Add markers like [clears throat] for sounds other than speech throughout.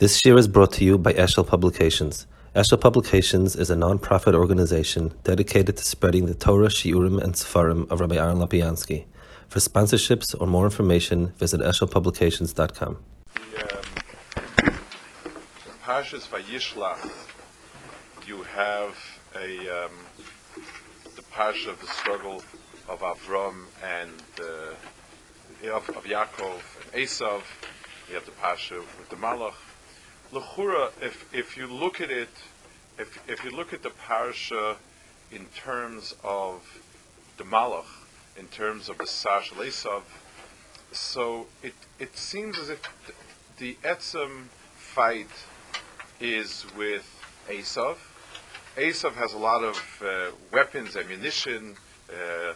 This year is brought to you by Eshel Publications. Eshel Publications is a non-profit organization dedicated to spreading the Torah, Shiurim, and Sefarim of Rabbi Aaron Lapiansky. For sponsorships or more information, visit eshelpublications.com. The, Parshas Vayishlach, you have a um, the parsha of the struggle of Avram and uh, of, of Yaakov and Esav. You have the parsha with the Malach. Lechura, if if you look at it, if if you look at the parsha in terms of the Malach, in terms of the Sash Esav, so it it seems as if the, the Etzem fight is with Esav. Esav has a lot of uh, weapons, ammunition. Uh,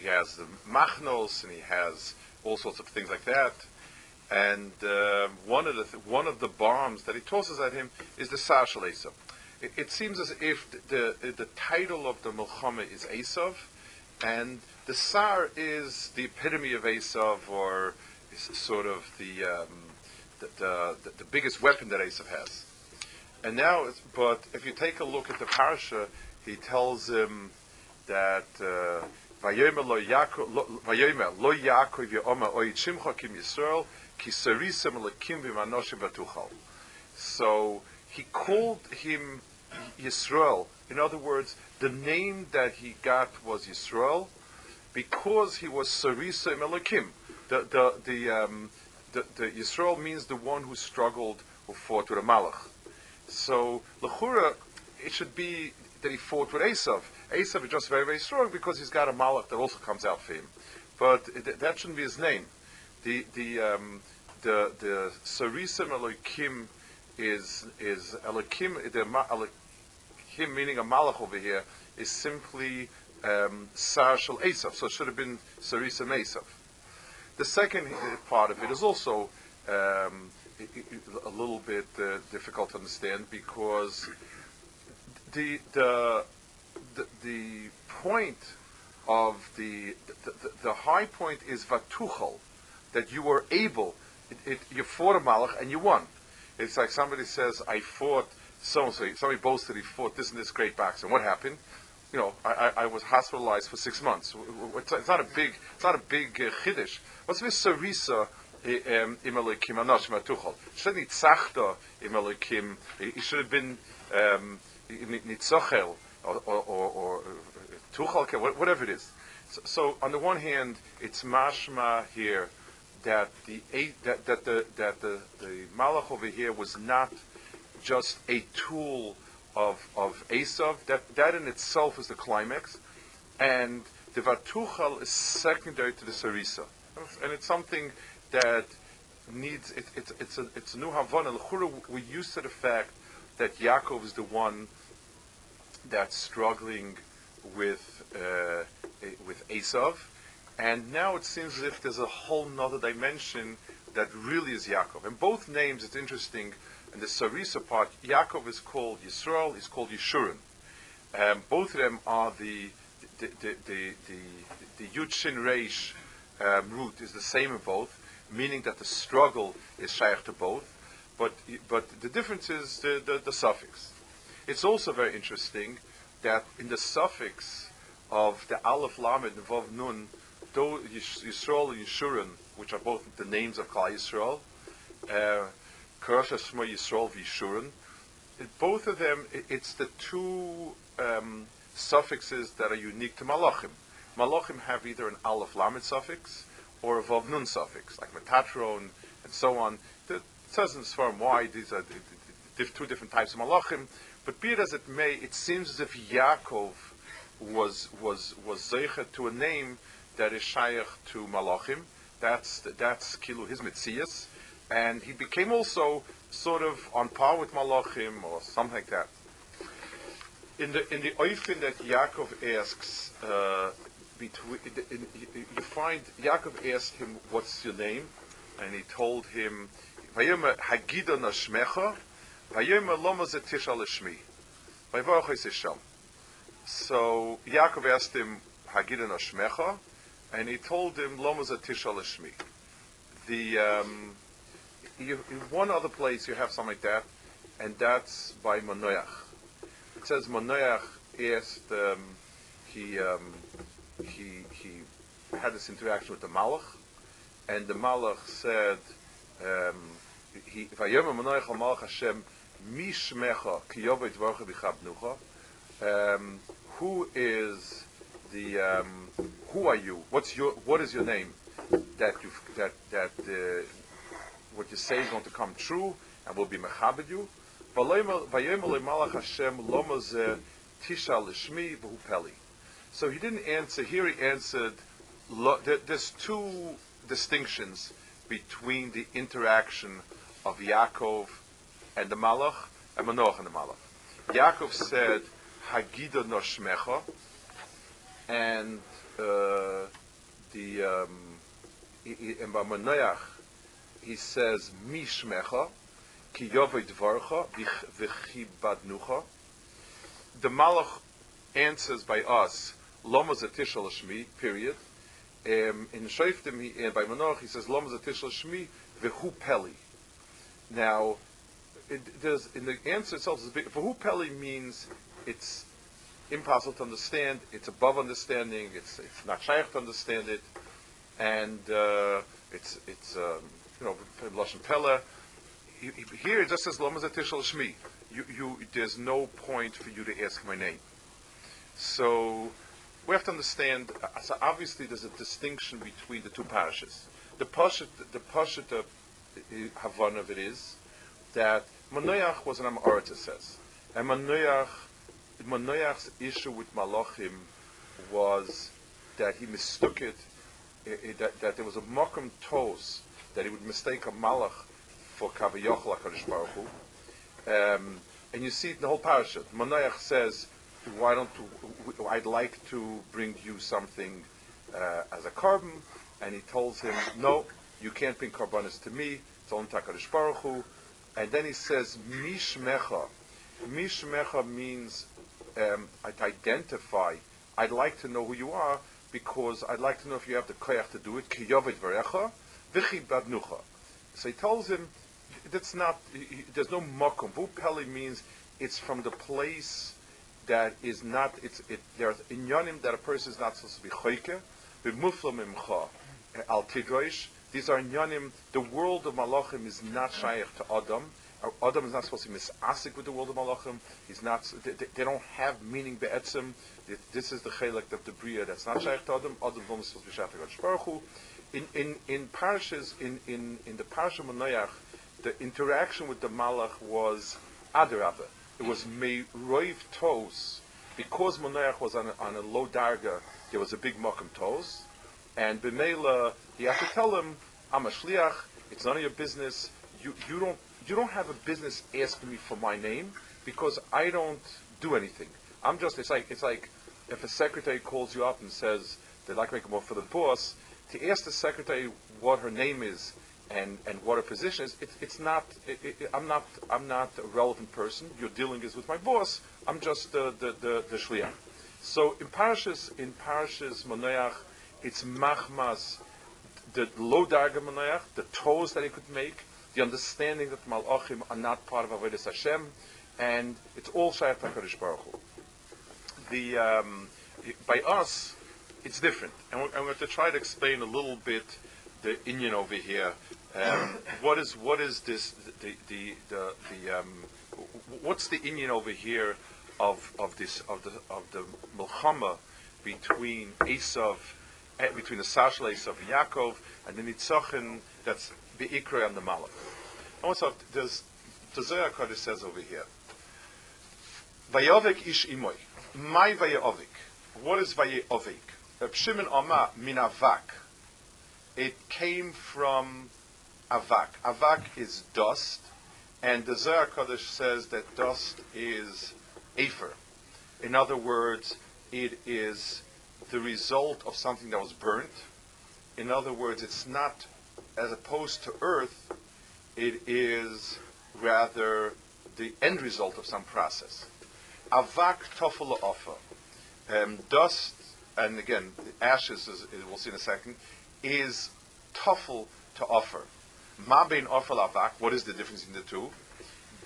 he has the machnos, and he has all sorts of things like that. And uh, one of the th- one of the bombs that he tosses at him is the Sashal Esav. It, it seems as if the, the the title of the Milchama is Esav, and the Sar is the epitome of Esav, or sort of the um, the, the, the, biggest weapon that Esav has. And now, but if you take a look at the parsha, he tells him that uh, Vayomer lo Yaakov Kim Yisrael Ki Sarisem Lekim V'Manoshim V'Tuchal. So he called him Yisrael. In other words, the name that he got was Yisrael because he was Sarisa Elokim. The the the um, the, the Yisrael means the one who struggled who fought with a Malach. So Lechura, it should be that he fought with Esav. Esav is just very very strong because he's got a Malach that also comes out for him. But that shouldn't be his name. The the um, the the Sarisim Elokim is is Elokim the Elokim meaning a Malach over here is simply um, Sar Esav. So it should have been Sarisim Esav. The second part of it is also um, a little bit uh, difficult to understand because the the the, the point of the the, the high point is vatuchal that you were able it, it, you fought a malach and you won. It's like somebody says, "I fought so and so." Somebody boasted he fought this and this great boxer. And what happened? You know, I, I, I was hospitalized for six months. It's, not a big, it's not a big uh, chiddush. What's this sarisa im elokim anosh matuchal? Should? It should have been um, nitzochel or or, or, or whatever it is. So, so on the one hand, it's mashma here that the eight, that, that the that the, the malach over here was not just a tool of of Esav. That that in itself is the climax, and the vatuchal is secondary to the sarisa, and it's something that needs it, it's it's a it's a new havana. We're used to the fact that Yaakov is the one that's struggling with uh, with Esav, and now it seems as if there's a whole nother dimension that really is Yaakov. And both names, it's interesting. And the Sarisa part, Yaakov is called Yisrael, he's called Yeshurun. Um, both of them are the the the the, the, the Yud Shin Reish um, root is the same in both, meaning that the struggle is shaykh to both. But but the difference is the, the, the suffix. It's also very interesting that in the suffix of the Aleph Lamed and Vav Nun, Yisrael and which are both the names of Klal Yisrael, uh, Karasha Shema Yisrael V'Yeshurun, both of them, it's the two um, suffixes that are unique to Malachim. Malachim have either an Aleph Lamed suffix or a Vav Nun suffix, like Metatron and so on. It says in Sfarim why these are the, the, the two different types of Malachim, but be it as it may, it seems as if Yaakov was was was zeichet to a name that is shaykh to Malachim. That's that's Kilu his mitzias, and he became also sort of on par with Malachim or something like that. In the in the oifin that Yaakov asks, uh, between in, in, you find Yaakov asked him, "What's your name?" and he told him, "Vayomer Hagida Nashmecha, Vayomer Loma Zetisha Lishmi, Vayomer Sham." So Yaakov asked him, Hagida Nashmecha, and he told him, Loma Zetisha Lishmi. The um, you, in one other place you have something like that, and that's by Manoach. It says Manoach asked, um, he, um, he, he had this interaction with the Malach, and the Malach said, um, he, Vayom Malach Hashem, Mishmecha bichabnucha. Um, who is the um, who are you? What's your what is your name? That you that that uh, what you say is going to come true and will be mechabed you. So he didn't answer. Here he answered. There's two distinctions between the interaction of Yaakov and the Malach and Manoach and the Malach. Yaakov said, Hagida Noshmecha, and uh, the um, in Manoach he says Mishmecha, Ki Yovei Dvarcha, V'chibadnucha. The Malach answers by us, Loma Zatishal Shmi, period. Um, in Shoftim, by Manoach, he says Loma Zatishal Shmi, V'hu Peli. Now, it, in the answer itself, V'hu Peli means it's impossible to understand, it's above understanding, it's, it's not shaykh to understand it, and uh, it's, it's um, you know, lashon pella. Here it just says lama zatishal shmi. You, you, there's no point for you to ask my name. So we have to understand. Uh, so obviously, there's a distinction between the two parishes. The pashat, the pashat of Havana of it is that Manoach was an Amarta says, and Manoach, Manoach's issue with Malachim was that he mistook it, it, it that, that, there was a mokum tos that he would mistake a malach for Kavayochel HaKadosh Baruch Hu. Um, and you see it in the whole parasha. Manoach says, why don't you, I'd like to bring you something uh, as a carbon, and he tells him, no, you can't bring carbonis to me, it's only HaKadosh Baruch Hu. And then he says, Mishmecha. Mishmecha means um, I'd identify, I'd like to know who you are, because I'd like to know if you have the koyach to do it. Kiyovet varecha, Vichi badnucha. So he tells him, that's not, there's no makom. Vupeli means it's from the place that is not, it's, it, there's inyanim that a person is not supposed to be choike, b'muflam imcha, al tidroish. These are Nyanim. the world of malachim is not shaykh to Adam. Adam is not supposed to be misasik with the world of malachim. He's not. They, they don't have meaning be'etzim. This is the chelak of the bria that's not shaykh to Adam. Adam is supposed to be shaykh to Baruch in in in parashas in in in the parasha Manoach, the interaction with the Malach was adarabah. It was meiroiv tos because Manoach was on a, on a low darga. There was a big mokum tos, and b'meila he had to tell him, "I'm a shliach. It's none of your business. You you don't you don't have a business asking me for my name because I don't do anything. I'm just it's like it's like if a secretary calls you up and says they'd like to make a move for the boss." to ask the secretary what her name is and, and what her position is, it, it's not. It, it, I'm not. I'm not a relevant person. Your dealing is with my boss. I'm just the the the, shliach. So in parashas in parashas Manoach, it's machmas, the low darga Manoach, the toes that he could make, the understanding that malachim are not part of avodas Hashem, and it's all shayat Hakadosh Baruch Hu. The um, by us, it's different. And we're, going to try to explain a little bit the Indian over here. Um, what is what is this the the the, the um, what's the Indian over here of of this of the of the milchama between Esav Eh, between the Esav and Yaakov and the Nitzochin that's the Ikra and the Malach. Also, there's the Zohar Kodesh says over here. Vayovik ish imoy. My vayovik. What is vayovik? Shimon Oma min avak. It came from avak. Avak is dust, and the Zohar Kodesh says that dust is afer. In other words, it is the result of something that was burnt. In other words, it's not as opposed to earth, it is rather the end result of some process. Avak tofel offer. Um, dust and again, the ashes, as we'll see in a second, is tuffle to offer. Ma bein ofel avak, what is the difference in the two?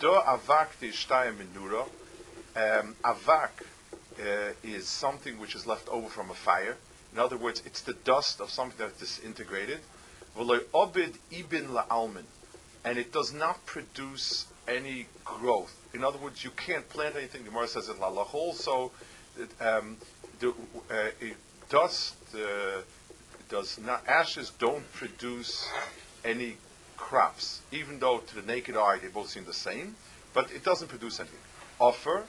Do avak shtayim menura. Um, avak uh, is something which is left over from a fire. In other words, it's the dust of something that is disintegrated. And it does not produce any growth. In other words, you can't plant anything. The Gemara says it lalachol. So um, the, uh, dust uh, does not ashes don't produce any crops, even though to the naked eye they both seem the same, but it doesn't produce anything. Offer,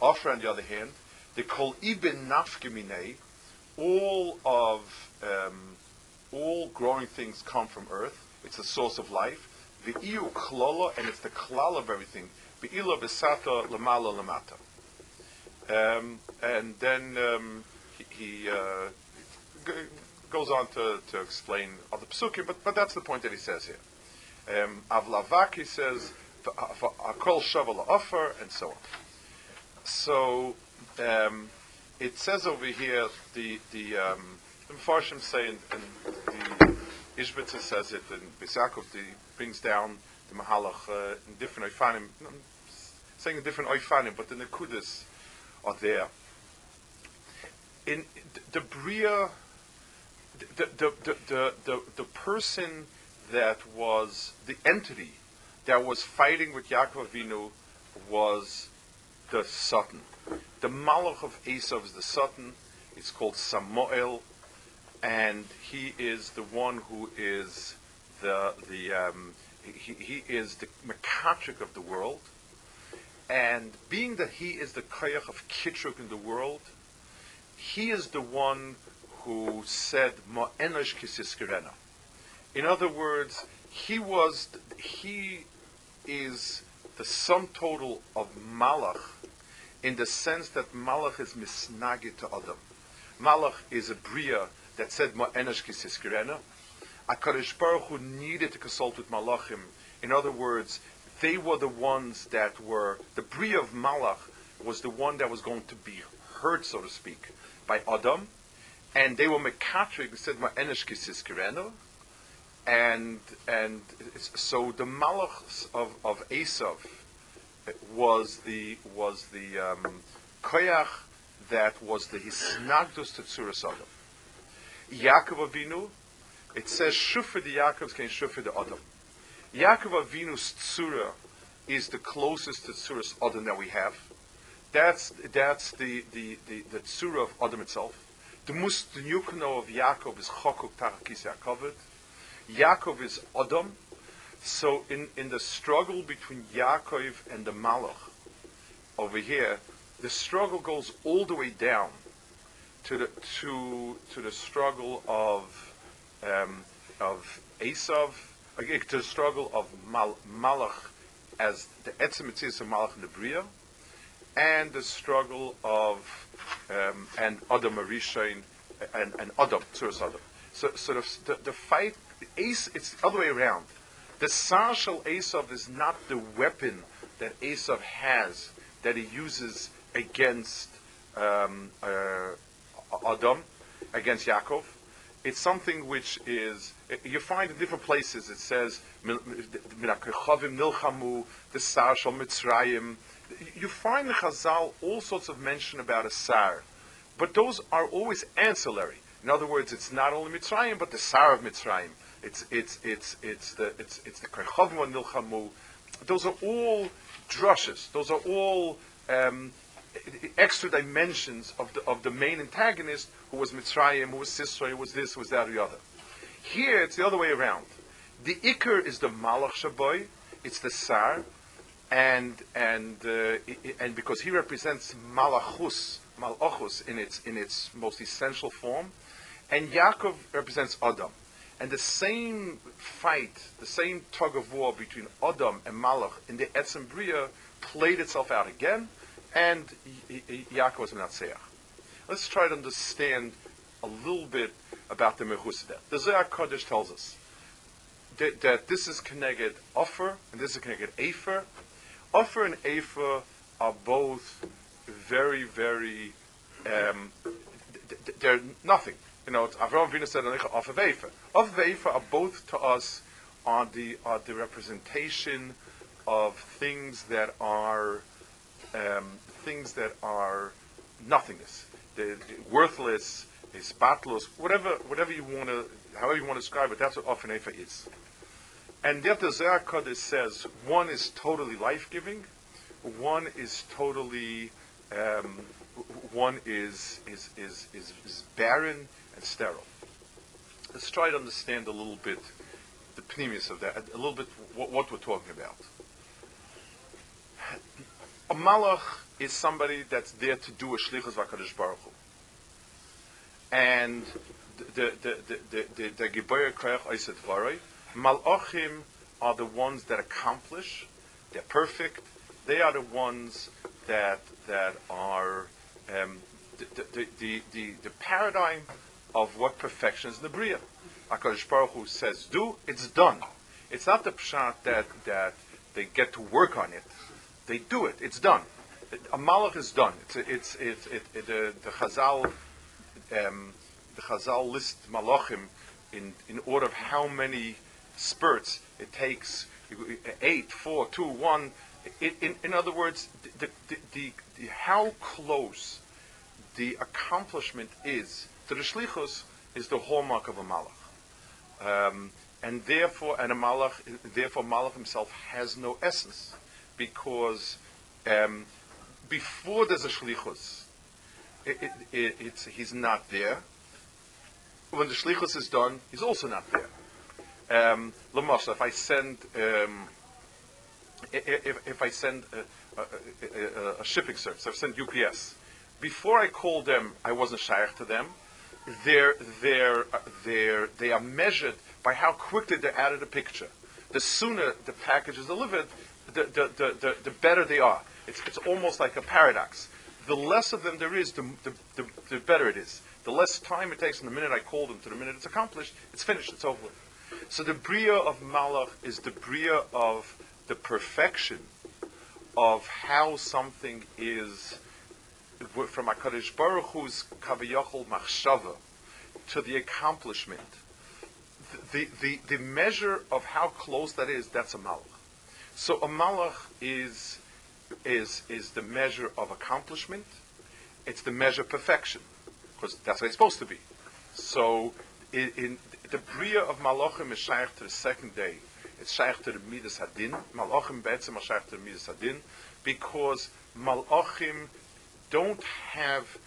offer on the other hand, the kol ibn nafgemine, all of um, all growing things come from earth. It's a source of life. The iu klola, and it's the klal of everything. Be'ila besata lamala lamata. Um, and then um, he, he uh, g- goes on to, to explain other psukim, but, but that's the point that he says here. Um, Avlavak, he says, Akol Shavala offer, and so on. So um, it says over here, the, the, um, the say, and, and the Ishbitzer says it, and Beis Yaakov brings down the Mahalach uh, in different Oifanim, saying in different Oifanim, but the Nekudas are there. In the Bria, the, the, the, the, the, the person that was the entity that was fighting with Yaakov Avinu was the Satan. The Malach of Esav is the Satan. It's called Samael, and he is the one who is the the um, he, he is the Mekatrik of the world. And being that he is the Koyach of Kitruk in the world, he is the one who said Ma'enosh Kisiskirena. In other words, he was he is the sum total of Malach in the sense that Malach is misnagit to Adam. Malach is a Bria that said Ma'enosh Kisiskirena. HaKadosh Baruch Hu needed to consult with Malachim. In other words, they were the ones that were, the Bria of Malach was the one that was going to be heard, so to speak, by Adam. And they were Mekatrik, said Ma'enosh Kisiskirena. And, and so the Malach of, of Esav was the, was the um, Koyach that was the Hisnagdus to Tzuras Adam. Yaakov Avinu, it says Shufar the Yaakov's can Shufar the Adam. Yaakov Avinu's Tzura is the closest to Tzuras Adam that we have. That's, that's the, the, the, the Tzura of Adam itself. The Mustanyukno of Yaakov is Chokuk Tachakis Yaakovit. Yaakov is Adam. So in, in the struggle between Yaakov and the Malach over here, the struggle goes all the way down to the to to the struggle of um, of Esav, to the struggle of Mal, Malach as the Etzem Mitzvah of Malach and the Bria, and the struggle of um, and Adam Arishain and, and Adam Tzuras Adam. So, so the, the, the fight, Ace, it's the other way around. The Sarshal Esav is not the weapon that Esav has that he uses against um, uh, Adam, against Yaakov. It's something which is you find in different places. It says the Sarshal Mitzrayim. You find in Chazal all sorts of mention about a Sar, but those are always ancillary. In other words, it's not only Mitzrayim, but the Sar of Mitzrayim. It's it's it's it's the it's it's the Nilchamu. Those are all drushes. Those are all um, extra dimensions of the of the main antagonist, who was Mitzrayim, who was Sisra, who was this, who was that, or the other. Here, it's the other way around. The Iker is the Malach Shaboy. It's the Sar, and and uh, and because he represents Malachus, Malachus in its in its most essential form, and Yaakov represents Adam. And the same fight, the same tug of war between Adam and Malach in the Etzem Bria played itself out again, and Yaakov was Menatzeach. Let's try to understand a little bit about the Mechusda. The Zohar Kodesh tells us that, that this is connected Offer and this is connected Afer. Offer and Afer are both very, very, um, they're nothing. You know, Avraham Avinu said, "Off of Efer." Off of Efer are both to us are the are the representation of things that are um, things that are nothingness, the, the worthless, is battles, whatever whatever you want to, however you want to describe it. That's what often Efa is. And yet the Zohar Kodesh says one is totally life giving, one is totally um, one is is, is is is barren and sterile. Let's try to understand a little bit the pneumius of that, a little bit what, what we're talking about. A malach is somebody that's there to do a shlichus v'akadosh baruch Hu. and the the the the the, the Oiset Varoi, malachim are the ones that accomplish. They're perfect. They are the ones that that are um, the, the, the, the, the paradigm of what perfection is the Bria. HaKadosh Baruch Hu says, do, it's done. It's not the pshat that, that they get to work on it. They do it. It's done. A malach is done. It's, it's, it's, it, it, the, the Chazal, um, the Chazal list malachim in, in order of how many spurts it takes, eight, four, two, one. In, in, in other words, the, the, the, the, how close the accomplishment is the shlichus is the hallmark of a malach. Um, and therefore, and a malach, therefore, malach himself has no essence, because um, before there's a shlichus, it, it, it, he's not there. When the shlichus is done, he's also not there. Um, if I send, um, if, if, I send a, a, a, a shipping service, I've sent UPS. Before I called them, I wasn't shaykh to them they're, they're, they're, they are measured by how quickly they're out of the picture. The sooner the package is delivered, the, the, the, the, the better they are. It's, it's almost like a paradox. The less of them there is, the, the, the, the better it is. The less time it takes from the minute I call them to the minute it's accomplished, it's finished, it's over So the Bria of Malach is the Bria of the perfection of how something is from HaKadosh Baruch Hu's Kaviyachol Machshava to the accomplishment, the, the, the measure of how close that is, that's a malach. So a malach is, is, is the measure of accomplishment. It's the measure of perfection, because that's what it's supposed to be. So in, in the bria of malachim is shaykh to the second day. It's shaykh to the midas hadin. Malachim betzim are shaykh to the midas hadin because malachim don't have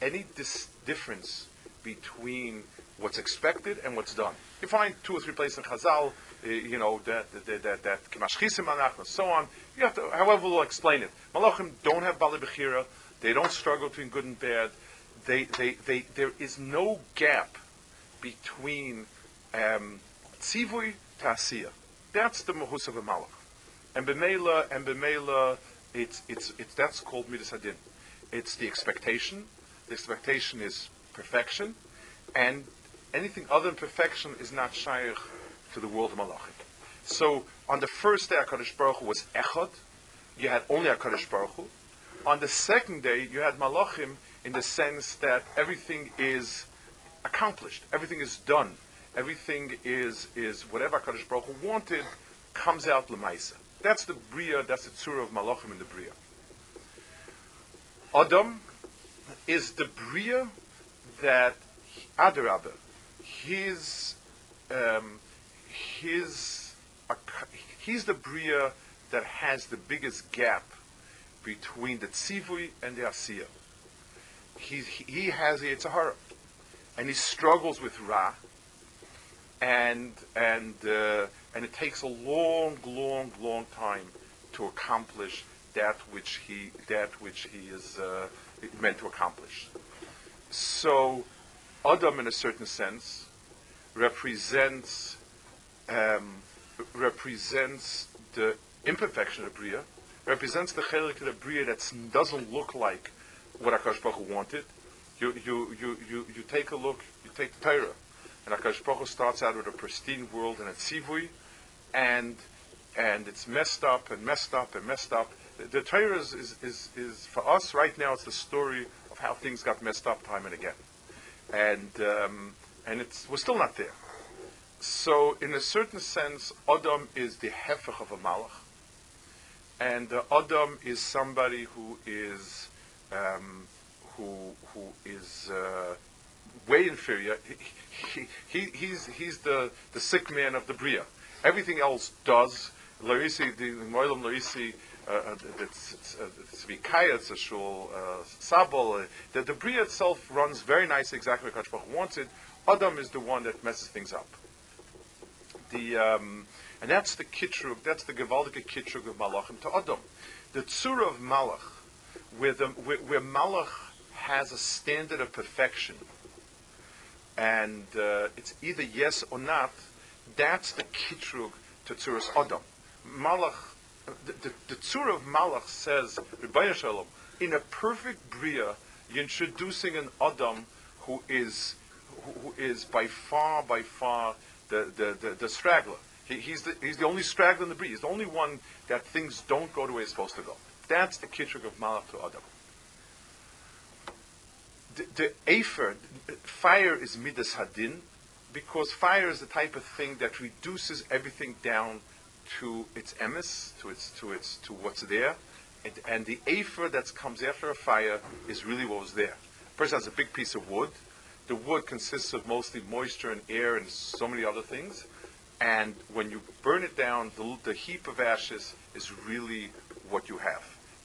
any dis- difference between what's expected and what's done. You find two or three places in Chazal, uh, you know, that that that that and so on. You have to, however, we'll explain it. Malachim don't have bali bechira. They don't struggle between good and bad. They, they, they, there is no gap between um, tzivui to That's the mahus of a malach. And b'meila, and b'meila, it's, it's, it's, that's called midas. It's the expectation. The expectation is perfection, and anything other than perfection is not shaykh to the world of malachim. So on the first day, Hakadosh Baruch Hu was echad. You had only Hakadosh Baruch Hu. On the second day, you had malachim in the sense that everything is accomplished, everything is done, everything is is whatever Hakadosh Baruch Hu wanted comes out lemaisa. That's the bria. That's the tzura of malachim in the bria. Adam is the bria that Adarabah, his um, his he's the bria that has the biggest gap between the tzivui and the asiya. He he has the Yitzhahara, and he struggles with Ra, and and uh, and it takes a long, long, long time to accomplish that which he that which he is uh, meant to accomplish. So, Adam, in a certain sense, represents um, represents the imperfection of Bria, represents the chelik of Bria that doesn't look like what Akash Baruch wanted. You, you, you, you, you take a look, you take the Torah, and Akash Baruch starts out with a pristine world and a tzivui, and and it's messed up and messed up and messed up, the Torah is, is, is, is, for us right now, it's the story of how things got messed up time and again. And, um, and it's, we're still not there. so, in a certain sense, Adam is the hefech of a malach, and uh, Adam is somebody who is um, who who is uh, way inferior. He, he, he's he's the, the sick man of the bria. Everything else does. Larisi, the Moilam Larisi, uh, it's Vikaya, it's a shul, Sabol. The, the bria itself runs very nicely, exactly what Kachbach wants it. Adam is the one that messes things up the um, and that's the kitrug, that's the gewaltige kitrug of malachim to Adam. The tzura of malach, where, the, where, where malach has a standard of perfection, and uh, it's either yes or not, that's the kitrug to tzuras Adam. Malach, the, the, tzura of malach says, Shalom, in a perfect bria, you're introducing an Adam who is who is by far, by far the, the, the, the straggler. He, he's, the, he's the only straggler in the breed. He's the only one that things don't go the way it's supposed to go. That's the kitrug of Malach to Adam. The, the Afer, fire is Midas Hadin, because fire is the type of thing that reduces everything down to its emis, to its to its to what's there, and, and the afer that comes after a fire is really what was there. A person has a big piece of wood, the wood consists of mostly moisture and air and so many other things. And when you burn it down, the, the heap of ashes is really what you have.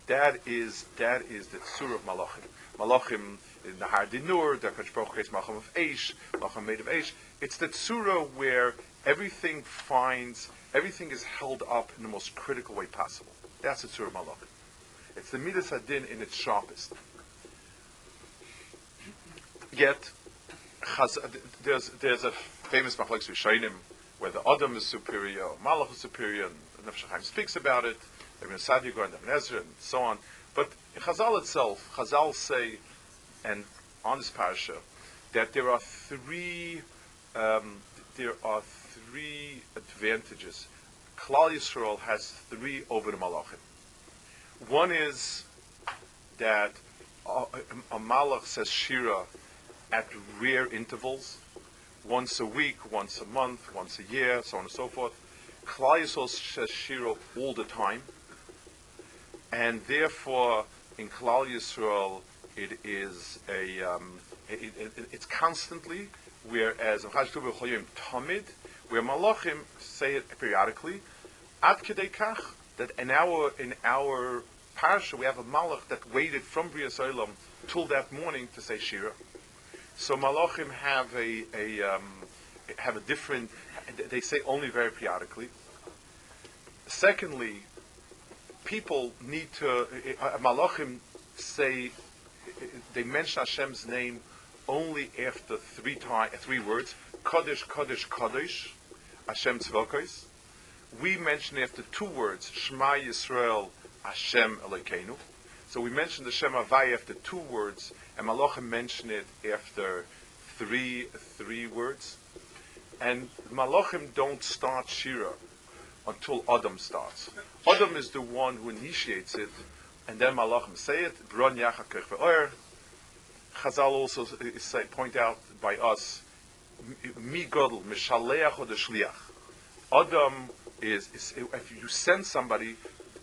That is that is the tzur of malachim. Malachim in the Har Dinur, the Kachbroch is Malachim of Eish, Malachim made of Eish. It's the tzura where everything finds, everything is held up in the most critical way possible. That's the tzura of malachim. It's the midas adin in its sharpest. Yet there's there's a famous machlekes Rishonim where the Adam is superior, Malach is superior, and Nefesh speaks about it. Ibn Sadigur and Ibn Ezra and so on. But in Chazal itself, Chazal say, and on this parasha, that there are three um, there are three advantages. Klal Yisrael has three over the Malachim. One is that a, a Malach says Shira at rare intervals, once a week, once a month, once a year, so on and so forth. Klal Yisrael says Shira all the time, and therefore in Klal Yisrael it is a um, it, it, it's constantly. Whereas in Tamid, where Malachim say it periodically, Ad Kach, that in our in our parsha we have a Malach that waited from Bria till that morning to say Shira. So Malachim have a, a um, have a different. They say only very periodically. Secondly, people need to. Uh, Malachim say they mention Hashem's name only after three three words: Kodesh, Kodesh, Kodesh, Hashem Tzvokos. We mention after two words: Shema Yisrael, Hashem Elokeinu. So we mentioned the Shem Havai after two words, and Malachim mention it after three three words. And Malachim don't start Shira until Adam starts. Adam is the one who initiates it, and then Malachim say it. Bron Chazal also uh, say, point out by us, Mi Godel, Mishaleach or the Shliach. Adam is, is, if you send somebody,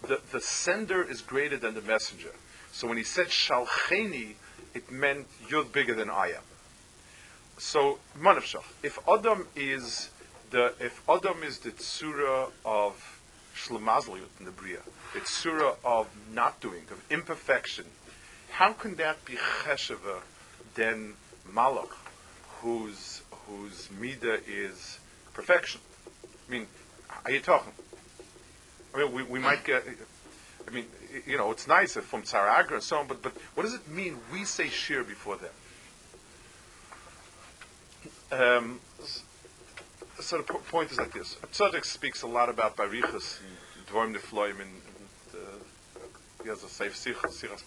the, the sender is greater than the messenger. So when he said Shalcheni, it meant you're bigger than I am. So Manavshach, if Adam is the if Adam is the tzura of shlemazliut in the bria, the tzura of not doing, of imperfection, how can that be cheshava then malach, whose whose mida is perfection? I mean, are you talking? I mean, we, we might get. I mean, you know, it's nice if from Tzaragra and so on, but, but what does it mean we say shir before them? Um, so the point is like this. Tzadok speaks a lot about Barichas, Dvorim Nefloim, and he has a safe Sichas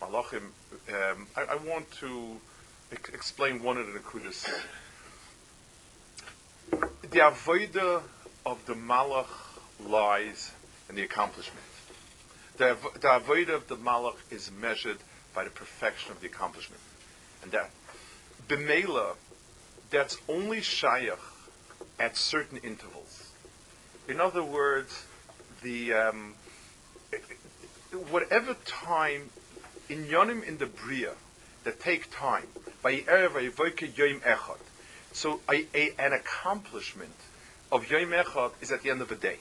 Malachim. Um, I, I, want to explain one of the Nakudas. The avodah of the Malach lies in the accomplishment. The, the avodah of the malach is measured by the perfection of the accomplishment. And that, b'meila, that's only shayach at certain intervals. In other words, the um, whatever time in yonim in the bria that take time So a, a, an accomplishment of yom echad is at the end of a day.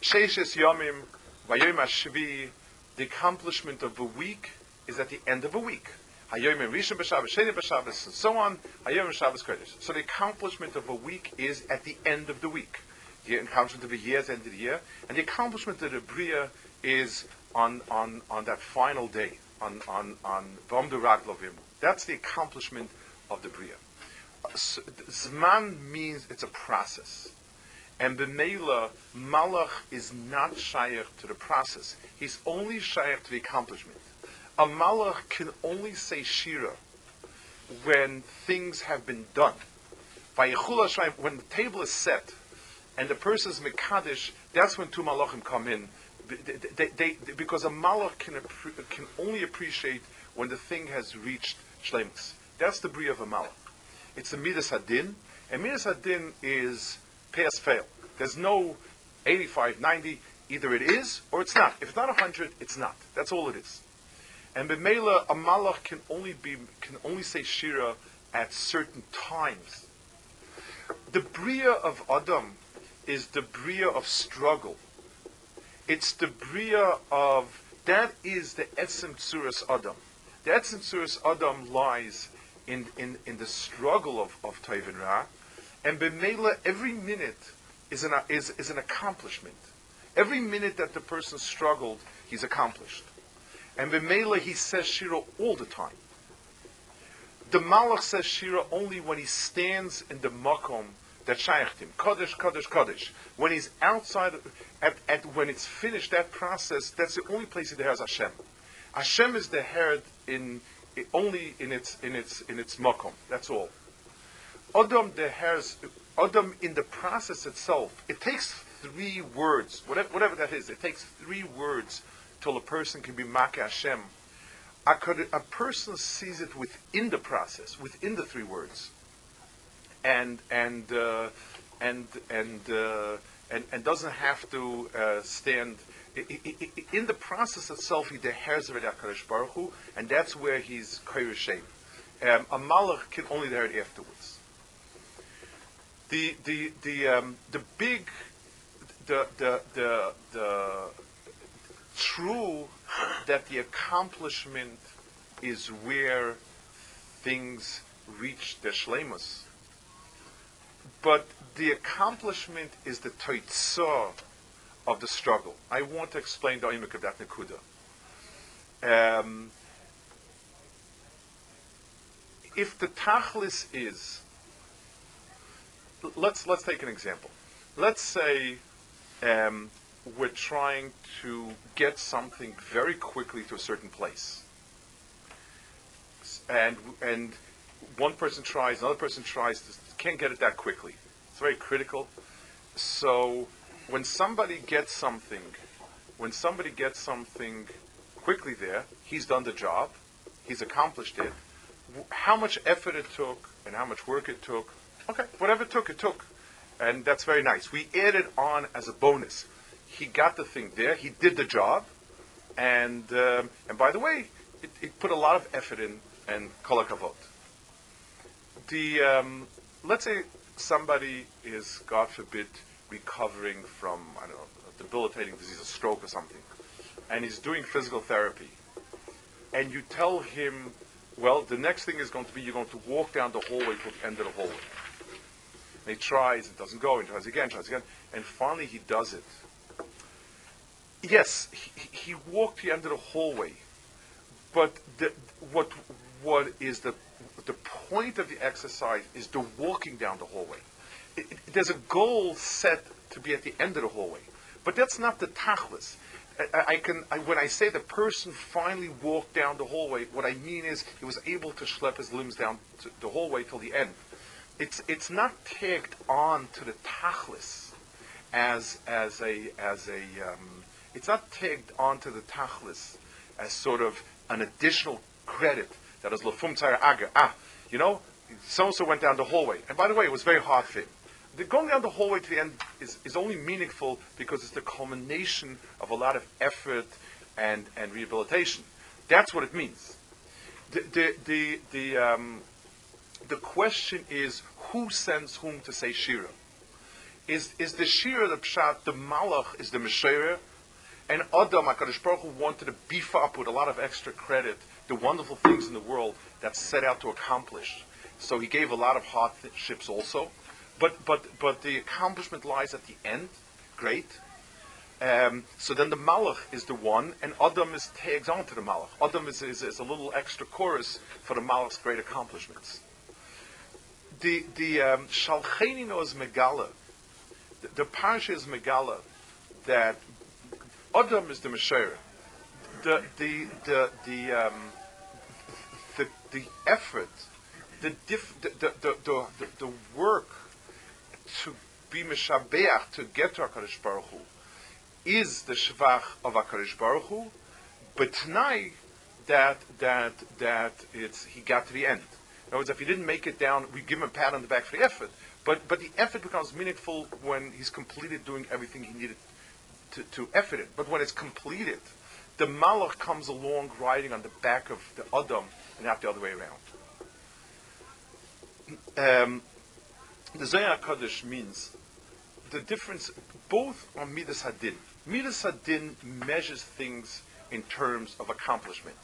Sheishes yomim vayom hashvi. The accomplishment of a week is at the end of a week. Hayom Rishon b'Shabbos, Sheni b'Shabbos, and so on. Hayom Shabbos Kodesh. So the accomplishment of a week is at the end of the week. The accomplishment of a year is at the end of the year, and the accomplishment of the bria is on, on, on that final day, on on on Vomdu Raglovim. That's the accomplishment of the bria. Zman means it's a process. And B'meila, Malach is not shaykh to the process. He's only shaykh to the accomplishment. A Malach can only say Shira when things have been done. When the table is set and the person's Mekadesh, that's when two Malachim come in they, they, they, because a malach can, can only appreciate when the thing has reached shlemus. That's the bria of a malach. It's the midas hadin, and midas hadin is pass fail. There's no 85, 90. Either it is or it's not. If it's not 100, it's not. That's all it is. And b'meila, a malach can only be can only say shira at certain times. The bria of Adam is the bria of struggle it's the bria of that is the etzem tsuras adam. The etzem tsuras adam lies in, in, in the struggle of, of Taiv and Ra, and b'meila every minute is an, is, is an accomplishment. Every minute that the person struggled, he's accomplished. And b'meila he says shira all the time. The malach says shira only when he stands in the makom that shayach him. Kaddish, Kaddish, Kaddish. When he's outside, at, at, when it's finished that process, that's the only place he has Hashem. Hashem is the head in only in its in its in its makom. That's all. Adam the hairs Adam in the process itself. It takes three words, whatever, whatever that is. It takes three words till a person can be Maka Hashem. A, a person sees it within the process, within the three words and and uh, and and, uh, and and doesn't have to uh, stand in the process itself. He dehers Hakadosh Baruch Hu, and that's where he's koyrishem. Um, a malach can only hear it afterwards. The the the um, the big the the the the true that the accomplishment is where things reach the shlemus but the accomplishment is the toitzah of the struggle. I want to explain the oimik of that nekuda. Um, if the tachlis is, let's let's take an example. Let's say um, we're trying to get something very quickly to a certain place, and and one person tries, another person tries, can't get it that quickly. It's very critical. So when somebody gets something, when somebody gets something quickly there, he's done the job, he's accomplished it. How much effort it took and how much work it took, okay, whatever it took, it took. And that's very nice. We added on as a bonus. He got the thing there, he did the job, and um, and by the way, it, it, put a lot of effort in and kolakavot the um, let's say somebody is, God forbid, recovering from I don't know a debilitating disease, a stroke or something, and he's doing physical therapy, and you tell him, well, the next thing is going to be you're going to walk down the hallway to the end of the hallway. And he tries, it doesn't go, and tries again, tries again, and finally he does it. Yes, he, he walked the end of the hallway, but the, what what is the the point of the exercise is the walking down the hallway. There's a goal set to be at the end of the hallway, but that's not the tachlis. I, I can I, when I say the person finally walked down the hallway, what I mean is he was able to schlep his limbs down the hallway till the end. It's it's not tagged on to the tachlis as as a as a um, it's not tagged onto the tachlis as sort of an additional credit that is lafum lefum aga. Ah, you know, so and so went down the hallway, and by the way, it was very hard for him. The going down the hallway to the end is, is only meaningful because it's the culmination of a lot of effort and, and rehabilitation. That's what it means. The, the, the, the, um, the question is who sends whom to say Shira? Is, is the Shira the Pshat, the Malach is the Meshira, and Adam, HaKadosh Baruch Hu wanted to beef up with a lot of extra credit the wonderful things in the world that set out to accomplish. So he gave a lot of hardships also. But, but, but the accomplishment lies at the end. Great. Um, so then the Malach is the one, and Adam is tags on to the Malach. Adam is, is, is, a little extra chorus for the Malach's great accomplishments. The the um, is Megala. The, the Parsha is Megala that Adam is the Meshayr. The the the the um, the, the effort, the, diff, the, the, the, the, the work to be Meshabeach, to get to HaKadosh Baruch Hu, is the Shvach of HaKadosh Baruch Hu, but tonight that, that, that it's, he got to the end. In other words, if he didn't make it down, we give him a pat on the back for the effort. But, but the effort becomes meaningful when he's completed doing everything he needed to, to effort it. But when it's completed, the Malach comes along riding on the back of the Adam and not the other way around. Um, the Zohar Kaddish means the difference, both on Midas Hadin. Midas Hadin measures things in terms of accomplishment.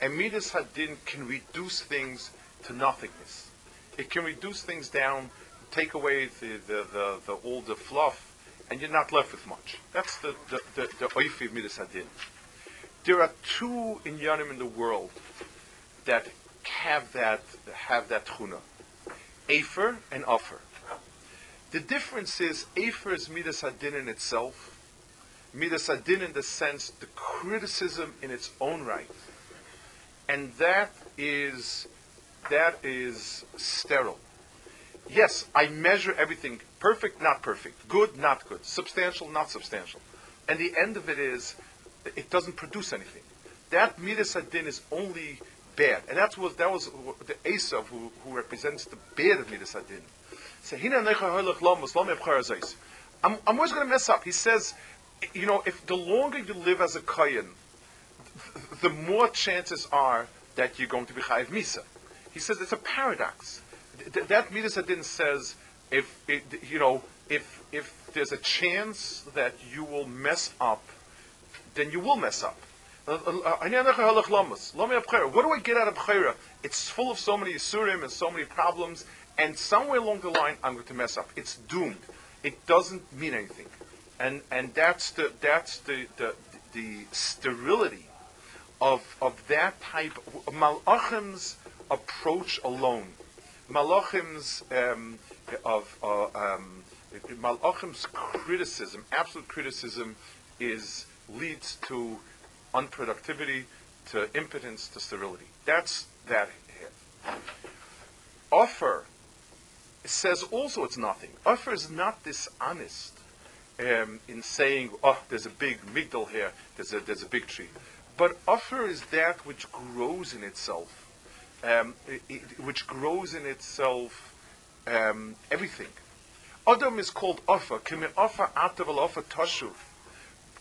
And Midas Hadin can reduce things to nothingness. It can reduce things down, take away the, the, the, the all the fluff, and you're not left with much. That's the, the, the, the Oifi of Midas Hadin. There are two inyanim in the world that have that have that chuna. Afer and Offer. The difference is Afer is Midas Adin in itself, Midas Adin in the sense the criticism in its own right, and that is that is sterile. Yes, I measure everything perfect, not perfect, good, not good, substantial, not substantial, and the end of it is it doesn't produce anything. That Midas Adin is only bad. And that was that was the Esav who, who represents the bad of Midas Adin. I'm, I'm always going to mess up. He says, you know, if the longer you live as a Kayan, the more chances are that you're going to be Chayiv Misa. He says it's a paradox. Th- that Midas Adin says, if, it, you know, if, if there's a chance that you will mess up, then you will mess up. What do I get out of Bechira? It's full of so many Yisurim and so many problems, and somewhere along the line, I'm going to mess up. It's doomed. It doesn't mean anything. And, and that's, the, that's the, the, the sterility of, of that type. Malachim's approach alone, Malachim's um, of uh, um, Malachim's criticism, absolute criticism, is leads to unproductivity to impotence to sterility. That's that. Offer says also it's nothing. Offer is not dishonest um, in saying, oh, there's a big migdal here, there's a, there's a big tree. But offer is that which grows in itself, um, it, it, which grows in itself um, everything. Adam is called offer. Kime offer atav offer tashuv.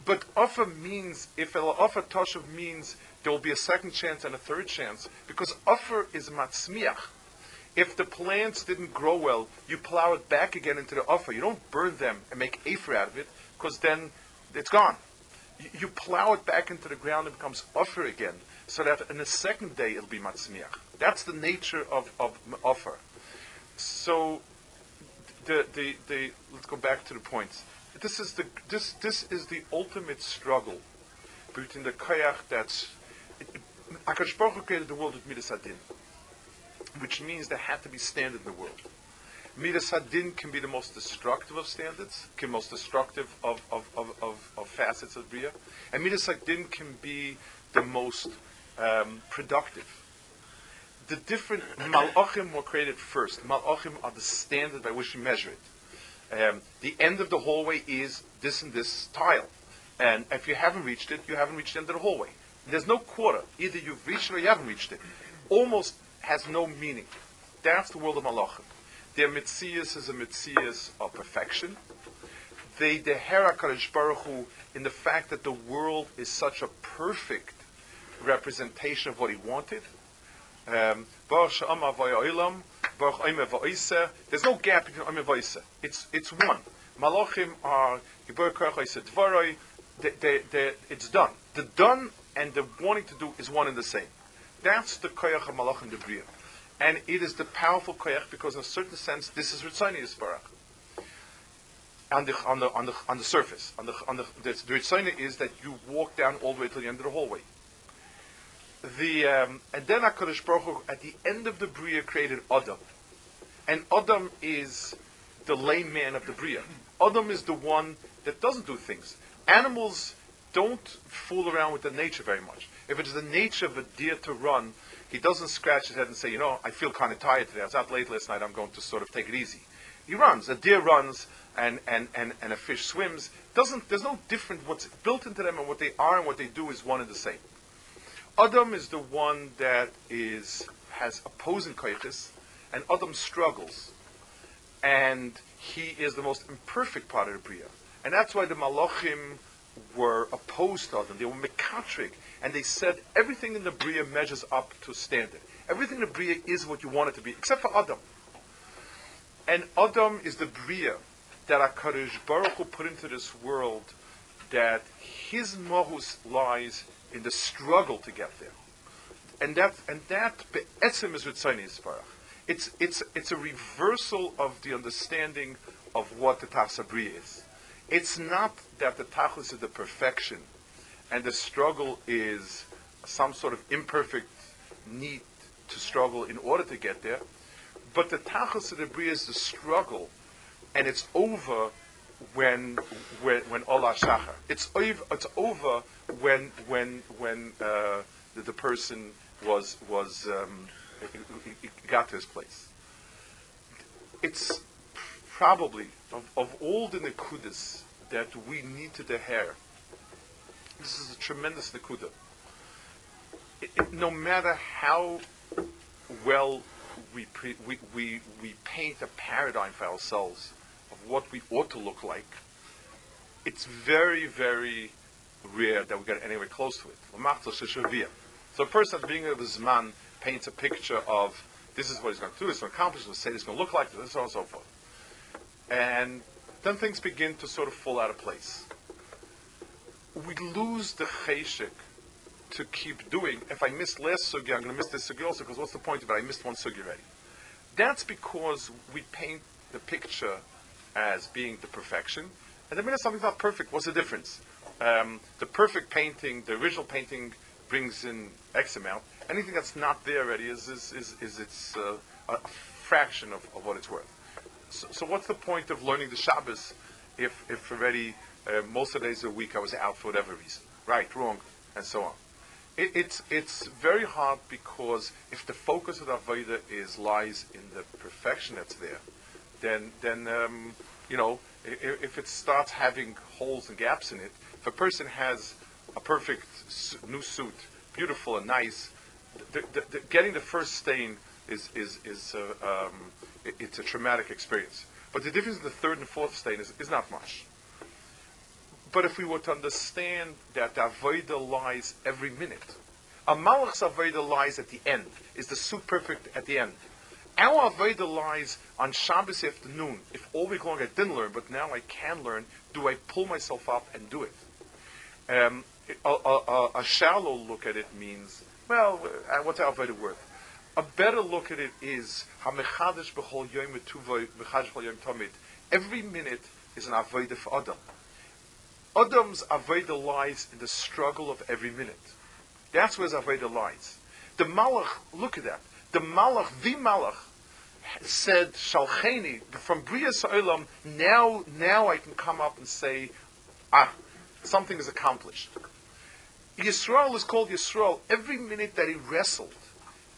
But offer means, if offer toshav means there will be a second chance and a third chance, because offer is matzmiach. If the plants didn't grow well, you plow it back again into the offer. You don't burn them and make afer out of it, because then it's gone. You, you, plow it back into the ground and becomes offer again, so that in the second day it'll be matzmiach. That's the nature of, of offer. So, the, the, the, let's go back to the points this is the this this is the ultimate struggle between the koyach that's Akash Baruch created the world with Midas Adin, which means there had to be standard in the world. Midas Adin can be the most destructive of standards, can be most destructive of, of, of, of, of facets of Bria, and Midas Adin can be the most um, productive. The different [clears throat] Malachim were created first. Malachim are the standard by which we measure it um, the end of the hallway is this and this tile. And if you haven't reached it, you haven't reached the end of the hallway. There's no quarter. Either you've reached it or you haven't reached it. Almost has no meaning. That's the world of Malachim. Their mitzias is a mitzias of perfection. They deher HaKadosh Baruch Hu in the fact that the world is such a perfect representation of what he wanted. Um, There's no gap between Oim and It's, it's one. Malachim are they, it's done. The done and the wanting to do is one and the same. That's the koyach of malachim debriya. And it is the powerful koyach because in a certain sense this is Ritzani Yisbarach. On the, on, the, on, the, on the surface. On the, on the, the, the is that you walk down all the way to the end of the hallway. The, um, and then HaKadosh Baruch Hu, at the end of the Bria, created Adam. And Adam is the layman of the Bria. Adam is the one that doesn't do things. Animals don't fool around with the nature very much. If it is the nature of a deer to run, he doesn't scratch his head and say, you know, I feel kind of tired today. I was out late last night. I'm going to sort of take it easy. He runs. A deer runs, and, and, and, and a fish swims. Doesn't there's no different. What's built into them and what they are and what they do is one and the same. Adam is the one that is has opposing koiches, and Adam struggles, and he is the most imperfect part of the bria, and that's why the malachim were opposed to Adam. They were mekatrik, and they said everything in the bria measures up to standard. Everything in the bria is what you want it to be, except for Adam. And Adam is the bria that Hakadosh Baruch Hu put into this world, that his mohus lies in the struggle to get there, and that and that be'etzim is Ritzoni Yisparach. It's it's it's a reversal of the understanding of what the Tasabri is. It's not that the Tachlis is the perfection, and the struggle is some sort of imperfect need to struggle in order to get there, but the Tachlis of the Bria is the struggle, and it's over when when when Olah Shachar. It's over. It's over when when when uh, the, the, person was was um, got to his place. It's probably of, of all the nekudas that we need to deher. This is a tremendous nekuda. no matter how well we, pre, we, we, we paint a paradigm for ourselves of what we ought to look like, it's very, very rare that we get anywhere close to it. So a person being of his man paints a picture of this is what he's going to do, is going to accomplish, this say he's going to look like, this, so on and so forth. And then things begin to sort of fall out of place. We lose the cheshik to keep doing. If I miss last sugi, I'm going to miss this sugi also, because what's the point of it? I missed one sugi already. That's because we paint the picture as being the perfection, and the minute something's not perfect, what's the difference? Um, the perfect painting, the original painting, brings in X amount. Anything that's not there already is is is, is its uh, a fraction of, of what it's worth. So, so, what's the point of learning the Shabbos if if already uh, most of the days of the week I was out for whatever reason, right, wrong, and so on. It, it's it's very hard because if the focus of the Avodah is lies in the perfection that's there, then then um, you know if, if it starts having holes and gaps in it, a person has a perfect new suit, beautiful and nice, the, the, the, getting the first stain is is is uh, um, it, it's a traumatic experience. But the difference in the third and fourth stain is, is not much. But if we were to understand that the avodah lies every minute, a malach's avodah lies at the end. Is the suit perfect at the end? Our avodah lies on Shabbos afternoon. If all week long I didn't learn, but now I can learn, do I pull myself up and do it? Um, a, a, a, shallow look at it means, well, uh, what's our avodah worth? A better look at it is Every minute is an avodah for Adam. Adam's avodah lies in the struggle of every minute. That's where his avodah lies. The Malach, look at that. The Malach, the Malach, said Shalcheni from Bria Sa'ilam. Now, now I can come up and say, ah, something is accomplished. Yisrael is called Yisrael. Every minute that he wrestled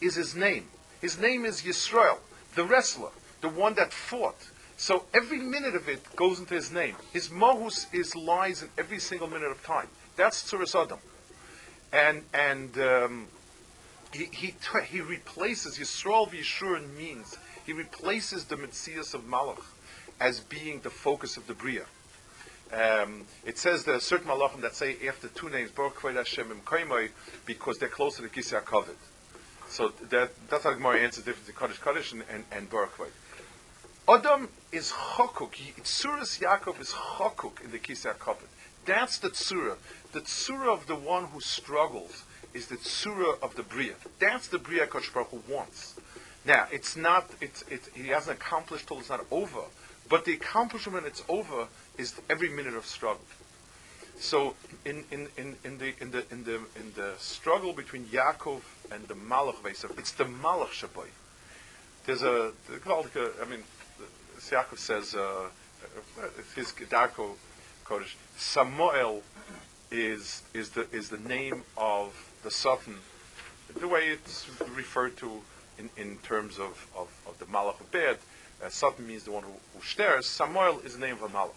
is his name. His name is Yisrael, the wrestler, the one that fought. So every minute of it goes into his name. His mohus is lies in every single minute of time. That's Tzuras Adam. And and um, he, he he replaces Yisrael V'Yishur means He replaces the Metzias of Malach as being the focus of the Bria. Um, it says there are certain malachim that say after two names, Baruch Kved Hashem Im because they're closer to Kisei HaKavod. So that, that's how Gemara answers difference between Kaddish Kaddish and, and, and Baruch Kved. Adam is chokuk. Tsuras Yaakov is chokuk in the Kisei HaKavod. That's the tsura. The tsura of the one who struggles is the tsura of the bria. That's the bria Kosh Baruch wants. Now, it's not, it's, it's, he hasn't accomplished till it's not over, but the accomplishment when it's over is every minute of struggle. So, in, in, in, in, the, in, the, in, the, in the struggle between Yaakov and the Malach Vesav, it's the Malach Shaboy. There's a, the, I mean, Yaakov says, uh, his Darko Kodesh, Samael is, is, the, is the name of the Satan, the way it's referred to in, in terms of, of, of the Malach of Bed, uh, Satan means the one who, who stares. Samael is the name of a Malach.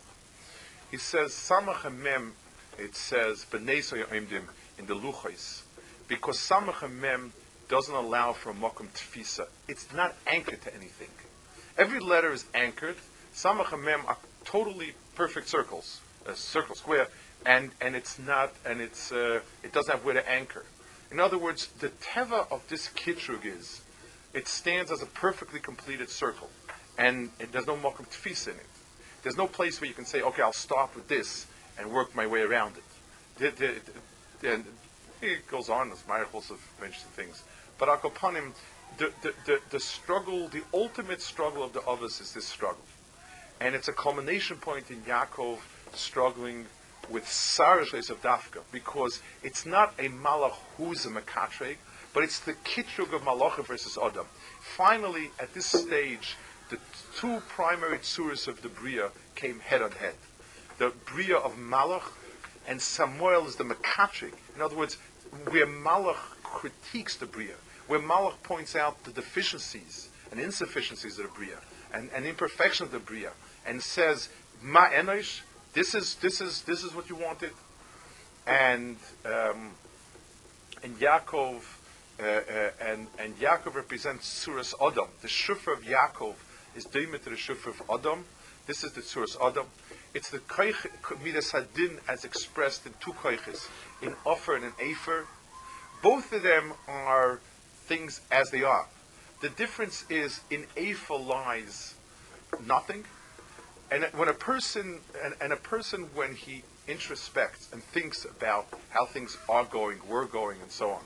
He says, Samach Mem, it says, B'neiso Yoimdim, in the Luchais, because Samach Mem doesn't allow for a Mokum Tfisa. It's not anchored to anything. Every letter is anchored. Samach Mem are totally perfect circles, a circle, square, and, and it's not, and it's, uh, it doesn't have where to anchor. In other words, the teva of this kitrug is, it stands as a perfectly completed circle, and it, there's no mokum tfis in it. There's no place where you can say, okay, I'll start with this and work my way around it. The, it goes on, as miracles of mentioned things. But Akopanim, the, the, the, the struggle, the ultimate struggle of the others is this struggle. And it's a culmination point in Yaakov struggling with Sarajles of Dafka, because it's not a Malach who's a Mekatreg, but it's the Kitrug of Malach versus Adam. Finally, at this stage, the two primary tsuras of the Bria came head on head. The Bria of Malach and Samael is the Mekatreg. In other words, where Malach critiques the Bria, where Malach points out the deficiencies and insufficiencies of the Bria and, and imperfections of the Bria and says, Ma Enosh, this is this is this is what you wanted, and um, and Yaakov uh, uh, and and Yaakov represents Suras Adam. The shufar of Yaakov is the shufar of Adam. This is the Suras Adam. It's the koich midas hadin as expressed in two koiches, in offer and in afer. Both of them are things as they are. The difference is in afer lies nothing, and when a person and, and a person when he introspects and thinks about how things are going, were going, and so on.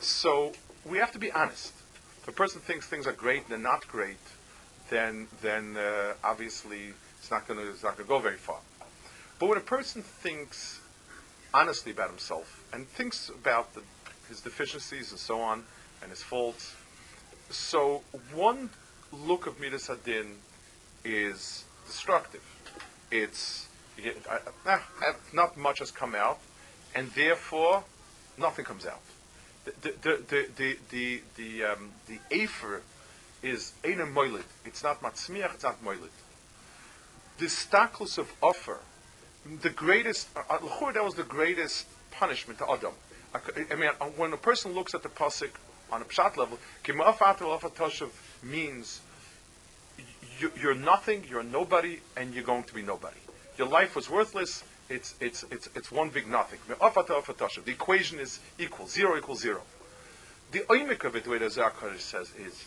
So we have to be honest. If a person thinks things are great and they're not great, then then uh, obviously it's not going to it's not going to go very far. But when a person thinks honestly about himself and thinks about the, his deficiencies and so on and his faults, so one look of Midas Hadin is destructive. It's uh, not much has come out, and therefore nothing comes out. The the the the the the, um, the afer is ein moilid. It's not matzmiach. It's not moilid. The staklus of offer, the greatest. Uh, uh that was the greatest punishment to Adam. I, I mean, uh, when a person looks at the pasuk on a pshat level, means you, are nothing, you're nobody, and you're going to be nobody. Your life was worthless. It's it's it's it's one big nothing. The equation is equal. Zero equals zero. The oimik of it, the way the Zohar says, is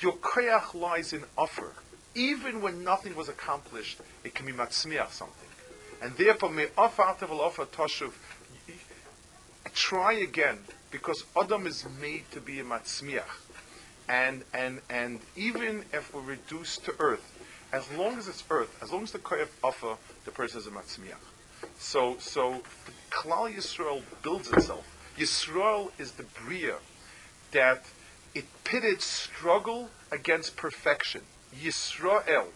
your koyach lies in offer. Even when nothing was accomplished, it can be matzmiach something. And therefore, to the offer toshuv. Try again, because Adam is made to be a matzmiach and and and even if we're reduced to earth, as long as it's earth, as long as the koyef offer, the person is a matzmiach. So so Klal Yisrael builds itself. Yisrael is the bria that it pitted struggle against perfection. Yisrael.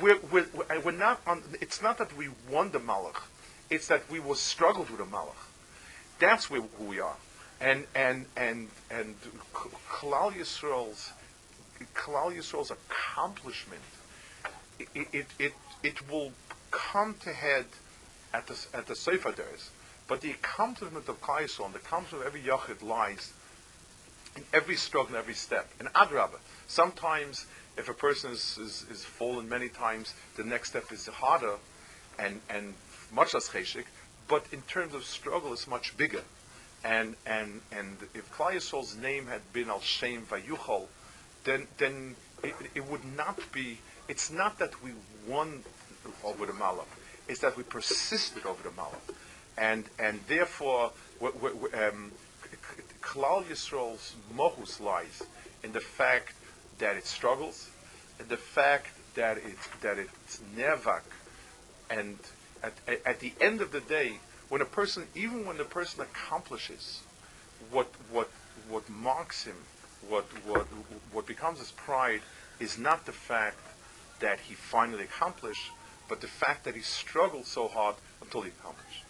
We're, we're, we're not on, it's not that we won the Malach, it's that we will struggle with the Malach. That's where, who we are and and and and Klal Yisrael's Klal Yisrael's accomplishment, it, it it, it will come to head at the at the Sefer days, but the accomplishment of Klal Yisrael and the accomplishment of every Yachid lies in every struggle, in every step. And adrabah, sometimes if a person is, is, is fallen many times, the next step is harder and, and much less cheshik, but in terms of struggle, it's much bigger. And, and, and if Klal Yisrael's name had been Al Shem Vayuchal, then, then it, it would not be, it's not that we won over the Malach, it's that we persisted over the Malach. And, and therefore, um, Klal Yisrael's mohus lies in the fact that it struggles, in the fact that it that it's nevak, and at, at the end of the day, when a person, even when the person accomplishes what what what marks him, what what what becomes his pride, is not the fact that he finally accomplished, but the fact that he struggled so hard until he accomplished.